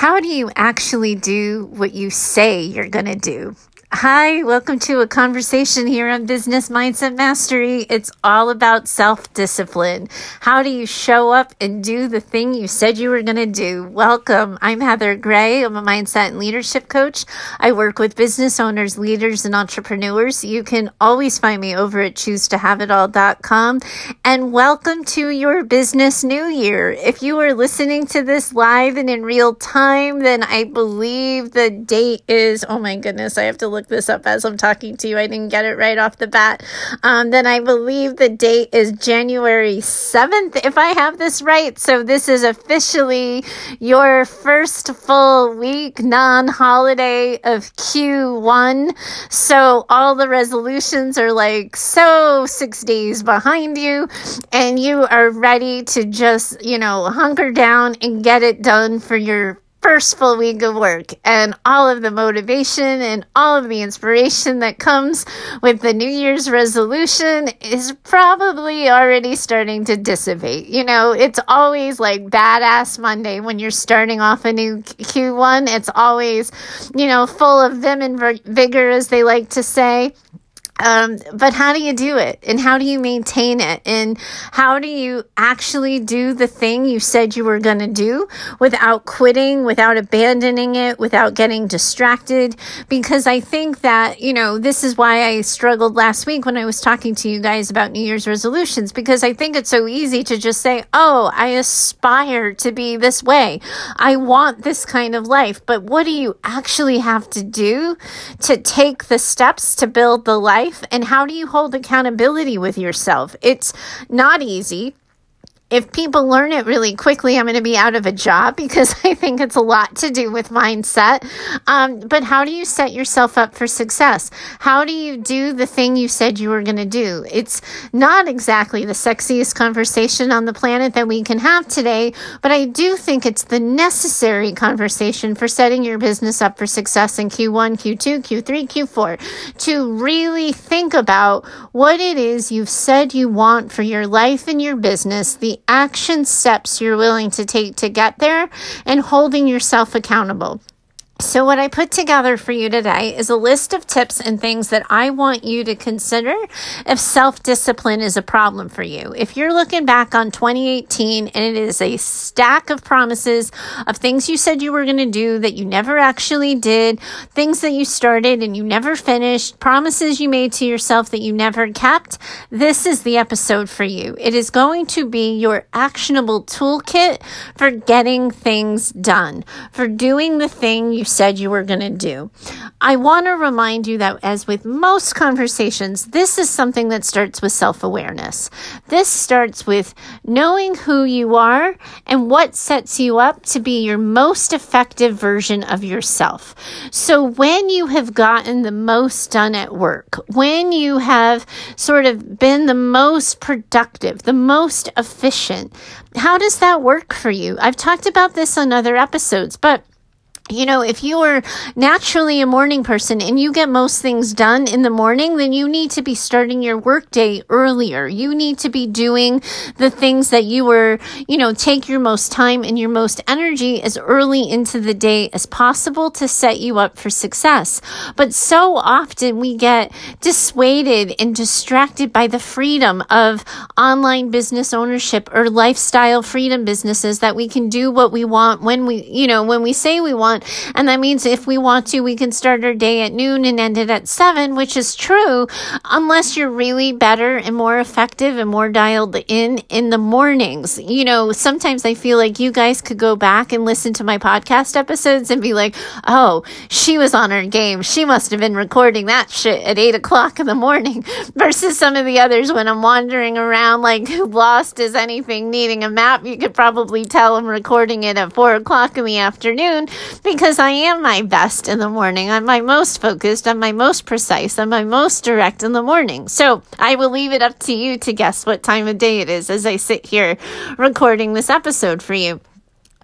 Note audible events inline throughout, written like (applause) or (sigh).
how do you actually do what you say you're going to do? Hi, welcome to a conversation here on Business Mindset Mastery. It's all about self discipline. How do you show up and do the thing you said you were going to do? Welcome. I'm Heather Gray. I'm a mindset and leadership coach. I work with business owners, leaders, and entrepreneurs. You can always find me over at choosetohaveitall.com. And welcome to your business new year. If you are listening to this live and in real time, then I believe the date is, oh my goodness, I have to look look this up as I'm talking to you. I didn't get it right off the bat. Um, then I believe the date is January 7th, if I have this right. So this is officially your first full week non holiday of Q1. So all the resolutions are like so six days behind you, and you are ready to just, you know, hunker down and get it done for your first full week of work and all of the motivation and all of the inspiration that comes with the New Year's resolution is probably already starting to dissipate. You know, it's always like badass Monday when you're starting off a new Q1. It's always, you know, full of vim and vigor, as they like to say. Um, but how do you do it? And how do you maintain it? And how do you actually do the thing you said you were going to do without quitting, without abandoning it, without getting distracted? Because I think that, you know, this is why I struggled last week when I was talking to you guys about New Year's resolutions, because I think it's so easy to just say, oh, I aspire to be this way. I want this kind of life. But what do you actually have to do to take the steps to build the life? Life and how do you hold accountability with yourself? It's not easy if people learn it really quickly, I'm going to be out of a job (laughs) because I think it's a lot to do with mindset. Um, but how do you set yourself up for success? How do you do the thing you said you were going to do? It's not exactly the sexiest conversation on the planet that we can have today, but I do think it's the necessary conversation for setting your business up for success in Q1, Q2, Q3, Q4 to really think about what it is you've said you want for your life and your business, the action steps you're willing to take to get there and holding yourself accountable. So, what I put together for you today is a list of tips and things that I want you to consider if self discipline is a problem for you. If you're looking back on 2018 and it is a stack of promises of things you said you were going to do that you never actually did, things that you started and you never finished, promises you made to yourself that you never kept, this is the episode for you. It is going to be your actionable toolkit for getting things done, for doing the thing you said you were going to do. I want to remind you that, as with most conversations, this is something that starts with self awareness. This starts with knowing who you are and what sets you up to be your most effective version of yourself. So, when you have gotten the most done at work, when you have sort of been the most productive, the most efficient, how does that work for you? I've talked about this on other episodes, but you know, if you are naturally a morning person and you get most things done in the morning, then you need to be starting your workday earlier. You need to be doing the things that you were, you know, take your most time and your most energy as early into the day as possible to set you up for success. But so often we get dissuaded and distracted by the freedom of online business ownership or lifestyle freedom businesses that we can do what we want when we, you know, when we say we want want. And that means if we want to, we can start our day at noon and end it at seven, which is true, unless you're really better and more effective and more dialed in in the mornings. You know, sometimes I feel like you guys could go back and listen to my podcast episodes and be like, oh, she was on her game. She must have been recording that shit at eight o'clock in the morning (laughs) versus some of the others when I'm wandering around like (laughs) lost as anything needing a map. You could probably tell I'm recording it at four o'clock in the afternoon because I am my best in the morning. I'm my most focused, I'm my most precise, I'm my most direct in the morning. So I will leave it up to you to guess what time of day it is as I sit here recording this episode for you.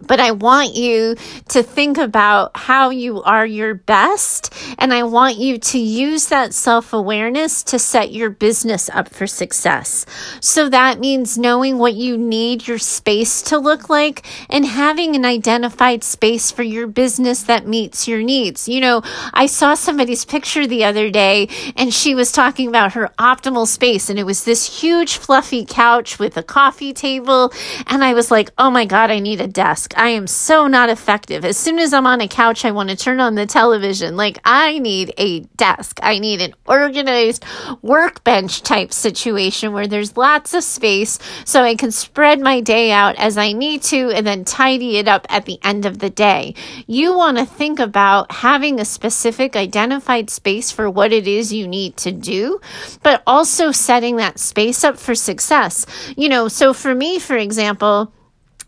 But I want you to think about how you are your best. And I want you to use that self awareness to set your business up for success. So that means knowing what you need your space to look like and having an identified space for your business that meets your needs. You know, I saw somebody's picture the other day and she was talking about her optimal space and it was this huge fluffy couch with a coffee table. And I was like, oh my God, I need a desk desk. I am so not effective. As soon as I'm on a couch, I want to turn on the television. Like, I need a desk. I need an organized workbench type situation where there's lots of space so I can spread my day out as I need to and then tidy it up at the end of the day. You want to think about having a specific identified space for what it is you need to do, but also setting that space up for success. You know, so for me, for example,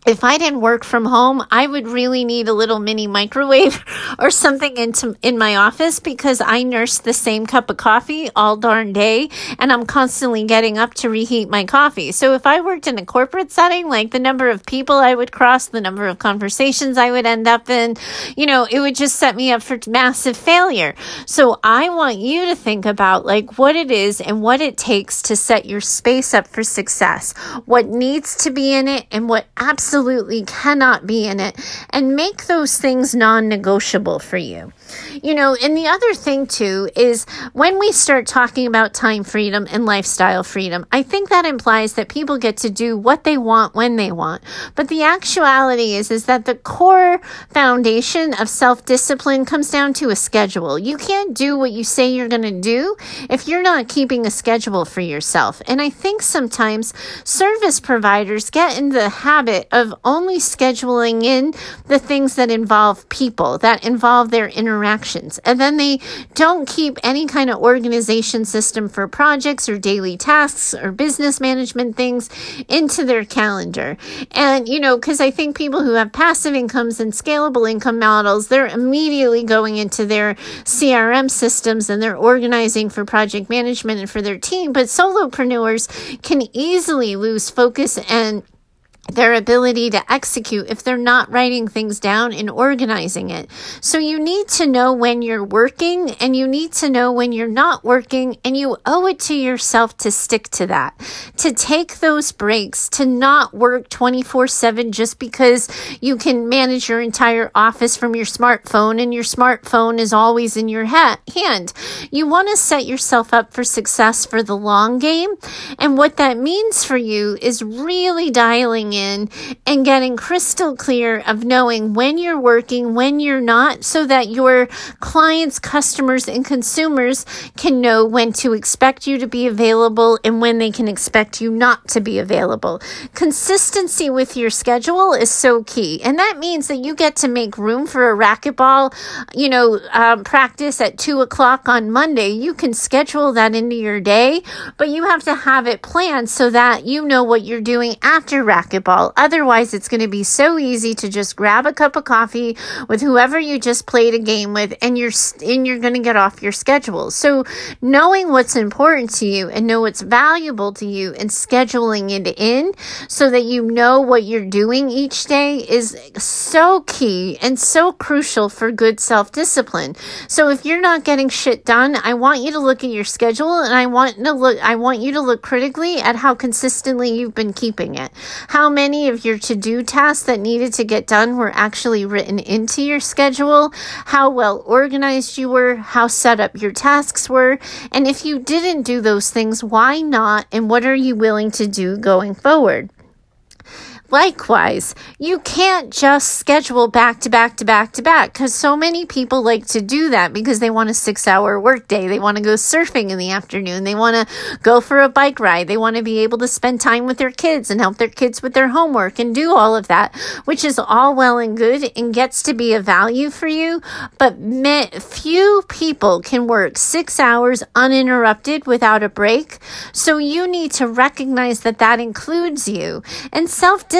if I didn't work from home, I would really need a little mini microwave (laughs) or something into in my office because I nurse the same cup of coffee all darn day and I'm constantly getting up to reheat my coffee. So if I worked in a corporate setting, like the number of people I would cross, the number of conversations I would end up in, you know, it would just set me up for massive failure. So I want you to think about like what it is and what it takes to set your space up for success, what needs to be in it and what absolutely absolutely cannot be in it and make those things non negotiable for you. You know, and the other thing too is when we start talking about time freedom and lifestyle freedom, I think that implies that people get to do what they want when they want. But the actuality is is that the core foundation of self-discipline comes down to a schedule. You can't do what you say you're going to do if you're not keeping a schedule for yourself. And I think sometimes service providers get in the habit of only scheduling in the things that involve people, that involve their inner interactions. And then they don't keep any kind of organization system for projects or daily tasks or business management things into their calendar. And, you know, because I think people who have passive incomes and scalable income models, they're immediately going into their CRM systems and they're organizing for project management and for their team. But solopreneurs can easily lose focus and their ability to execute if they're not writing things down and organizing it. So you need to know when you're working and you need to know when you're not working and you owe it to yourself to stick to that, to take those breaks, to not work 24 seven just because you can manage your entire office from your smartphone and your smartphone is always in your ha- hand. You want to set yourself up for success for the long game. And what that means for you is really dialing in in and getting crystal clear of knowing when you're working, when you're not, so that your clients, customers, and consumers can know when to expect you to be available and when they can expect you not to be available. Consistency with your schedule is so key. And that means that you get to make room for a racquetball, you know, um, practice at two o'clock on Monday. You can schedule that into your day, but you have to have it planned so that you know what you're doing after racquetball Otherwise, it's going to be so easy to just grab a cup of coffee with whoever you just played a game with and you're and you're going to get off your schedule. So, knowing what's important to you and know what's valuable to you and scheduling it in so that you know what you're doing each day is so key and so crucial for good self-discipline. So, if you're not getting shit done, I want you to look at your schedule and I want to look I want you to look critically at how consistently you've been keeping it. How many of your to do tasks that needed to get done were actually written into your schedule, how well organized you were, how set up your tasks were, and if you didn't do those things, why not, and what are you willing to do going forward? Likewise, you can't just schedule back to back to back to back because so many people like to do that because they want a six hour workday. They want to go surfing in the afternoon. They want to go for a bike ride. They want to be able to spend time with their kids and help their kids with their homework and do all of that, which is all well and good and gets to be a value for you. But few people can work six hours uninterrupted without a break. So you need to recognize that that includes you and self discipline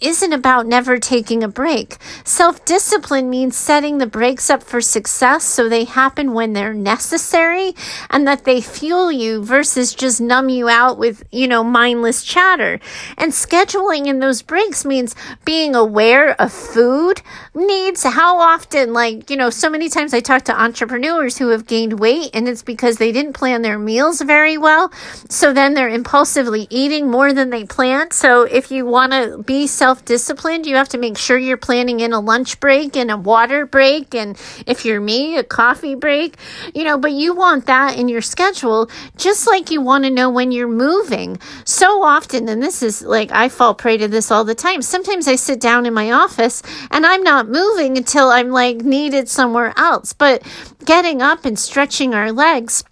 isn't about never taking a break. Self discipline means setting the breaks up for success so they happen when they're necessary and that they fuel you versus just numb you out with, you know, mindless chatter. And scheduling in those breaks means being aware of food needs. How often, like, you know, so many times I talk to entrepreneurs who have gained weight and it's because they didn't plan their meals very well. So then they're impulsively eating more than they planned. So if you want to be self disciplined, you have to make sure you're planning in a lunch break and a water break. And if you're me, a coffee break, you know, but you want that in your schedule, just like you want to know when you're moving. So often, and this is like I fall prey to this all the time. Sometimes I sit down in my office and I'm not moving until I'm like needed somewhere else. But getting up and stretching our legs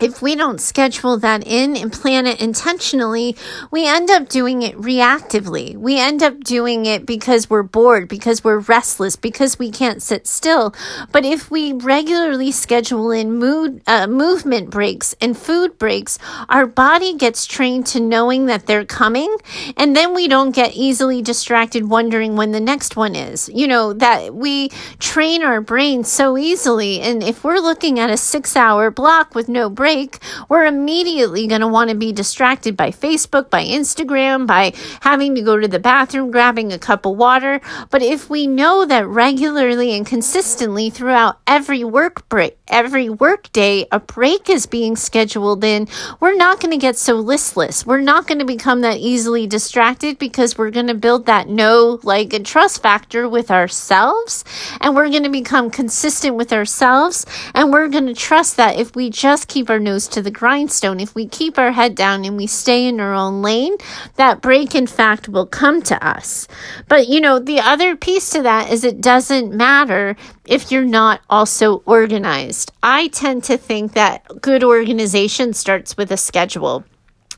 if we don't schedule that in and plan it intentionally, we end up doing it reactively. We end up doing it because we're bored, because we're restless, because we can't sit still. But if we regularly schedule in mood, uh, movement breaks and food breaks, our body gets trained to knowing that they're coming. And then we don't get easily distracted wondering when the next one is. You know, that we train our brain so easily. And if we're looking at a six hour block with no break, break, we're immediately going to want to be distracted by Facebook, by Instagram, by having to go to the bathroom, grabbing a cup of water. But if we know that regularly and consistently throughout every work break, every work day, a break is being scheduled in, we're not going to get so listless. We're not going to become that easily distracted because we're going to build that know, like, and trust factor with ourselves. And we're going to become consistent with ourselves. And we're going to trust that if we just keep our our nose to the grindstone. If we keep our head down and we stay in our own lane, that break, in fact, will come to us. But, you know, the other piece to that is it doesn't matter if you're not also organized. I tend to think that good organization starts with a schedule.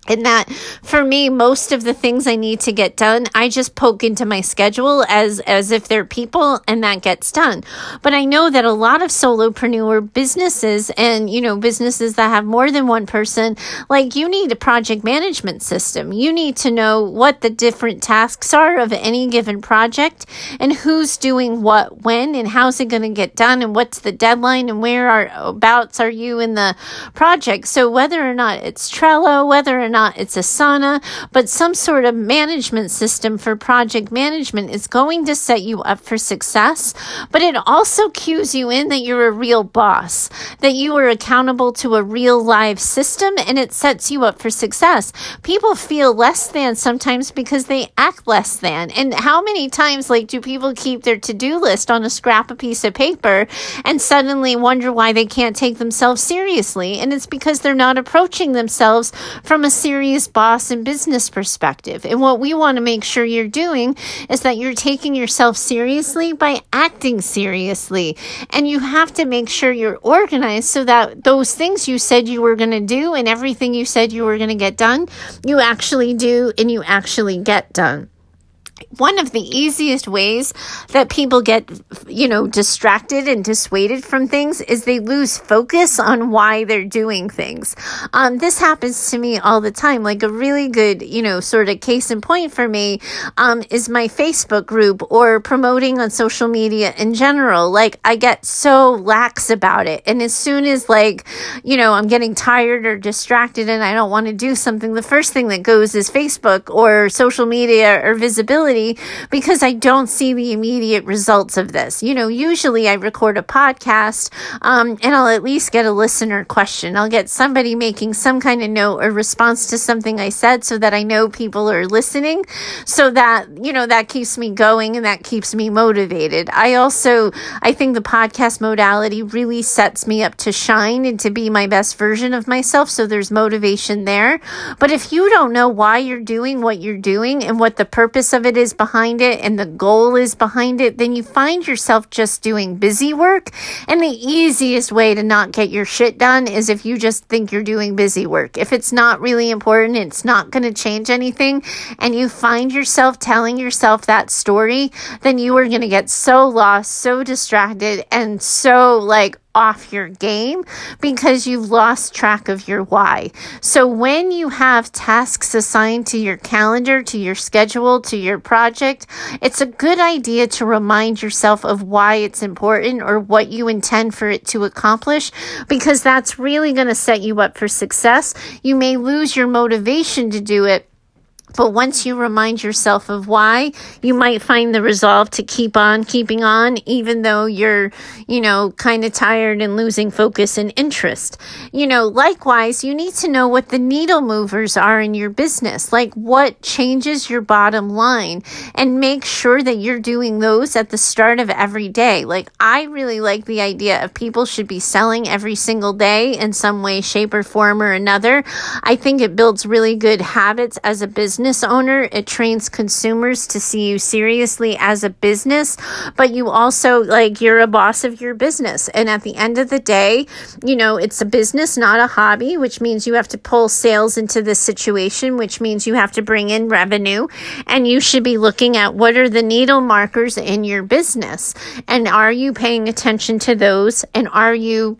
And that for me, most of the things I need to get done, I just poke into my schedule as, as if they're people and that gets done. But I know that a lot of solopreneur businesses and, you know, businesses that have more than one person, like you need a project management system. You need to know what the different tasks are of any given project and who's doing what when and how's it going to get done and what's the deadline and where are abouts are you in the project. So whether or not it's Trello, whether or not it's Asana, but some sort of management system for project management is going to set you up for success. But it also cues you in that you're a real boss, that you are accountable to a real live system, and it sets you up for success. People feel less than sometimes because they act less than. And how many times, like, do people keep their to do list on a scrap of piece of paper and suddenly wonder why they can't take themselves seriously? And it's because they're not approaching themselves from a serious boss and business perspective. And what we want to make sure you're doing is that you're taking yourself seriously by acting seriously. And you have to make sure you're organized so that those things you said you were going to do and everything you said you were going to get done, you actually do and you actually get done one of the easiest ways that people get, you know, distracted and dissuaded from things is they lose focus on why they're doing things. Um, this happens to me all the time. Like a really good, you know, sort of case in point for me um, is my Facebook group or promoting on social media in general. Like I get so lax about it. And as soon as like, you know, I'm getting tired or distracted and I don't want to do something, the first thing that goes is Facebook or social media or visibility because I don't see the immediate results of this. You know, usually I record a podcast um, and I'll at least get a listener question. I'll get somebody making some kind of note or response to something I said so that I know people are listening, so that, you know, that keeps me going and that keeps me motivated. I also, I think the podcast modality really sets me up to shine and to be my best version of myself. So there's motivation there. But if you don't know why you're doing what you're doing and what the purpose of it is behind it and the goal is behind it, then you find yourself just doing busy work. And the easiest way to not get your shit done is if you just think you're doing busy work. If it's not really important, it's not going to change anything, and you find yourself telling yourself that story, then you are going to get so lost, so distracted, and so like off your game because you've lost track of your why. So when you have tasks assigned to your calendar, to your schedule, to your project, it's a good idea to remind yourself of why it's important or what you intend for it to accomplish because that's really going to set you up for success. You may lose your motivation to do it but once you remind yourself of why, you might find the resolve to keep on keeping on, even though you're, you know, kind of tired and losing focus and interest. You know, likewise, you need to know what the needle movers are in your business, like what changes your bottom line, and make sure that you're doing those at the start of every day. Like, I really like the idea of people should be selling every single day in some way, shape, or form or another. I think it builds really good habits as a business business owner. It trains consumers to see you seriously as a business, but you also like you're a boss of your business. And at the end of the day, you know, it's a business, not a hobby, which means you have to pull sales into this situation, which means you have to bring in revenue. And you should be looking at what are the needle markers in your business. And are you paying attention to those? And are you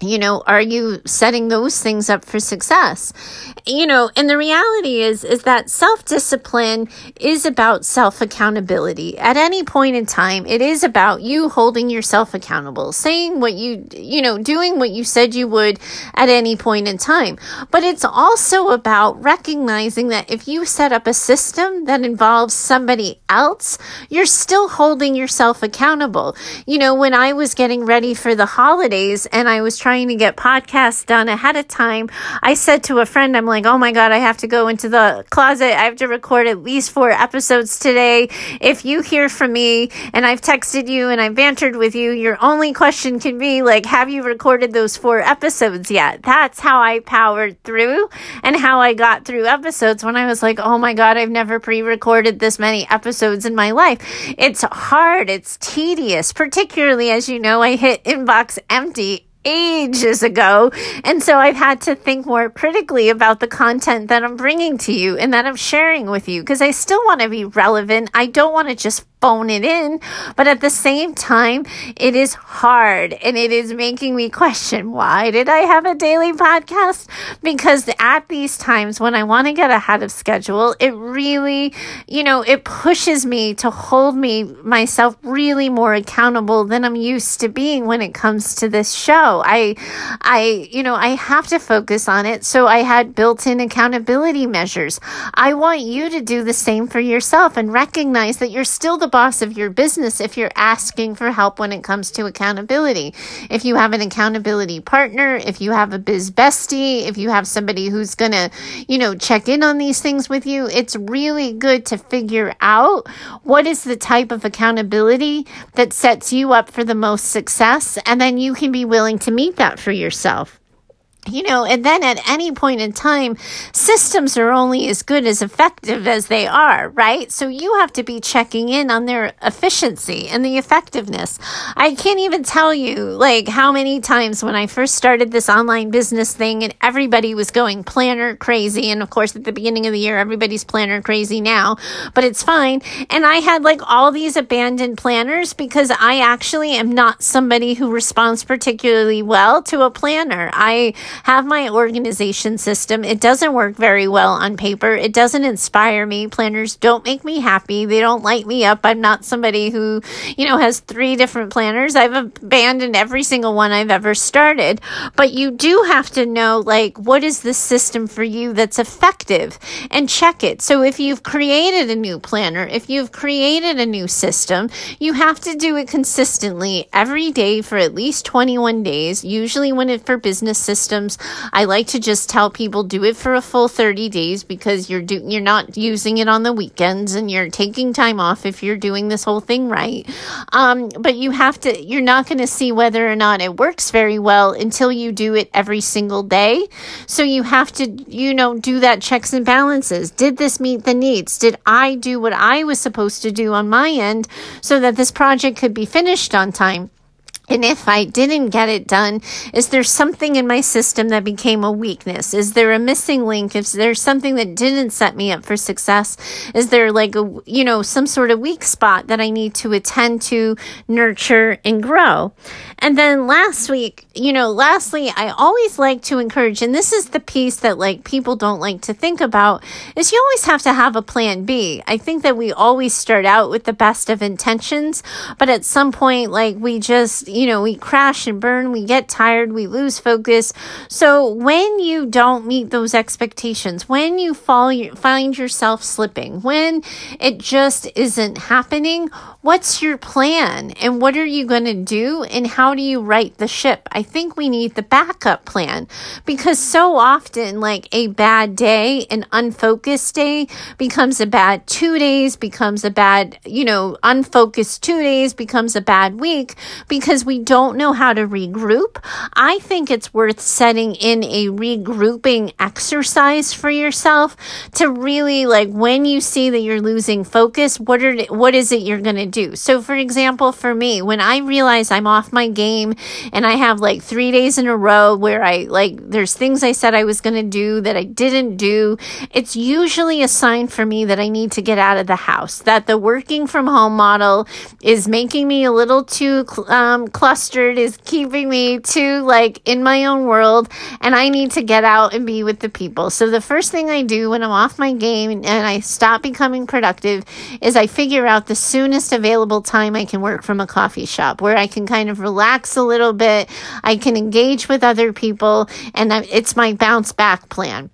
you know are you setting those things up for success? You know and the reality is is that self-discipline is about self-accountability. At any point in time it is about you holding yourself accountable saying what you you know doing what you said you would at any point in time. But it's also about recognizing that if you set up a system that involves somebody else you're still holding yourself accountable. You know when i was getting ready for the holidays and i was trying trying to get podcasts done ahead of time, I said to a friend, I'm like, oh my God, I have to go into the closet. I have to record at least four episodes today. If you hear from me and I've texted you and I've bantered with you, your only question can be like, have you recorded those four episodes yet? That's how I powered through and how I got through episodes when I was like, oh my God, I've never pre recorded this many episodes in my life. It's hard. It's tedious, particularly as you know, I hit inbox empty ages ago. And so I've had to think more critically about the content that I'm bringing to you and that I'm sharing with you because I still want to be relevant. I don't want to just phone it in. But at the same time, it is hard and it is making me question why did I have a daily podcast? Because at these times when I want to get ahead of schedule, it really, you know, it pushes me to hold me myself really more accountable than I'm used to being when it comes to this show. I I, you know, I have to focus on it. So I had built-in accountability measures. I want you to do the same for yourself and recognize that you're still the boss of your business if you're asking for help when it comes to accountability. If you have an accountability partner, if you have a biz bestie, if you have somebody who's going to, you know, check in on these things with you, it's really good to figure out what is the type of accountability that sets you up for the most success. And then you can be willing to meet that for yourself you know, and then at any point in time, systems are only as good as effective as they are, right? So you have to be checking in on their efficiency and the effectiveness. I can't even tell you like how many times when I first started this online business thing and everybody was going planner crazy. And of course, at the beginning of the year, everybody's planner crazy now, but it's fine. And I had like all these abandoned planners because I actually am not somebody who responds particularly well to a planner. I, have my organization system. It doesn't work very well on paper. It doesn't inspire me. Planners don't make me happy. They don't light me up. I'm not somebody who, you know, has three different planners. I've abandoned every single one I've ever started. But you do have to know, like, what is the system for you that's effective and check it. So if you've created a new planner, if you've created a new system, you have to do it consistently every day for at least 21 days, usually when it for business systems I like to just tell people do it for a full 30 days because you're do, you're not using it on the weekends and you're taking time off if you're doing this whole thing right. Um, but you have to you're not going to see whether or not it works very well until you do it every single day. So you have to you know do that checks and balances. Did this meet the needs? Did I do what I was supposed to do on my end so that this project could be finished on time? And if I didn't get it done, is there something in my system that became a weakness? Is there a missing link? Is there something that didn't set me up for success? Is there like a, you know, some sort of weak spot that I need to attend to, nurture, and grow? And then last week, you know, lastly, I always like to encourage, and this is the piece that like people don't like to think about, is you always have to have a plan B. I think that we always start out with the best of intentions, but at some point, like we just, you know, we crash and burn, we get tired, we lose focus. So when you don't meet those expectations, when you fall, find yourself slipping, when it just isn't happening, what's your plan and what are you going to do and how do you right the ship? I think we need the backup plan because so often, like a bad day, an unfocused day becomes a bad two days, becomes a bad, you know, unfocused two days becomes a bad week because we don't know how to regroup, I think it's worth setting in a regrouping exercise for yourself to really like when you see that you're losing focus, what are what is it you're going to do? So for example, for me, when I realize I'm off my game and I have like 3 days in a row where I like there's things I said I was going to do that I didn't do, it's usually a sign for me that I need to get out of the house, that the working from home model is making me a little too um, clustered, is keeping me too like in my own world, and I need to get out and be with the people. So the first thing I do when I'm off my game and I stop becoming productive is I figure out the soonest available time I can work from a coffee shop where I can kind of relax a little bit, I can engage with other people, and it's my bounce back plan.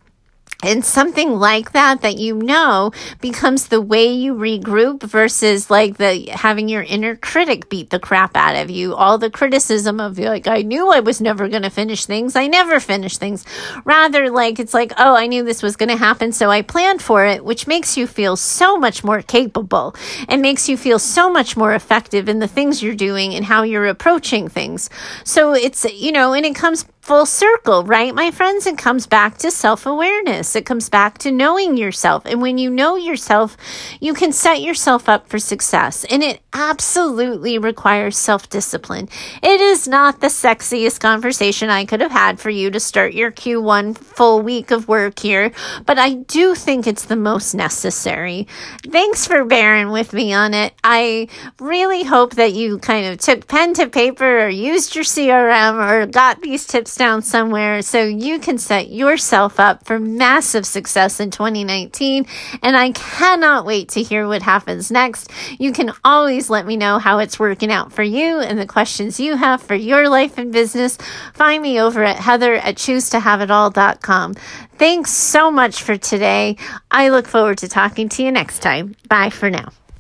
And something like that that you know becomes the way you regroup versus like the having your inner critic beat the crap out of you. All the criticism of like, I knew I was never going to finish things. I never finish things. Rather like it's like, oh, I knew this was going to happen. So I planned for it, which makes you feel so much more capable and makes you feel so much more effective in the things you're doing and how you're approaching things. So it's, you know, and it comes full circle, right, my friends? It comes back to self awareness. It comes back to knowing yourself. And when you know yourself, you can set yourself up for success. And it absolutely requires self discipline. It is not the sexiest conversation I could have had for you to start your Q1 full week of work here, but I do think it's the most necessary. Thanks for bearing with me on it. I really hope that you kind of took pen to paper or used your CRM or got these tips down somewhere so you can set yourself up for massive success in 2019. And I cannot wait to hear what happens next. You can always let me know how it's working out for you and the questions you have for your life and business. Find me over at heather at choosetohaveitall.com. Thanks so much for today. I look forward to talking to you next time. Bye for now.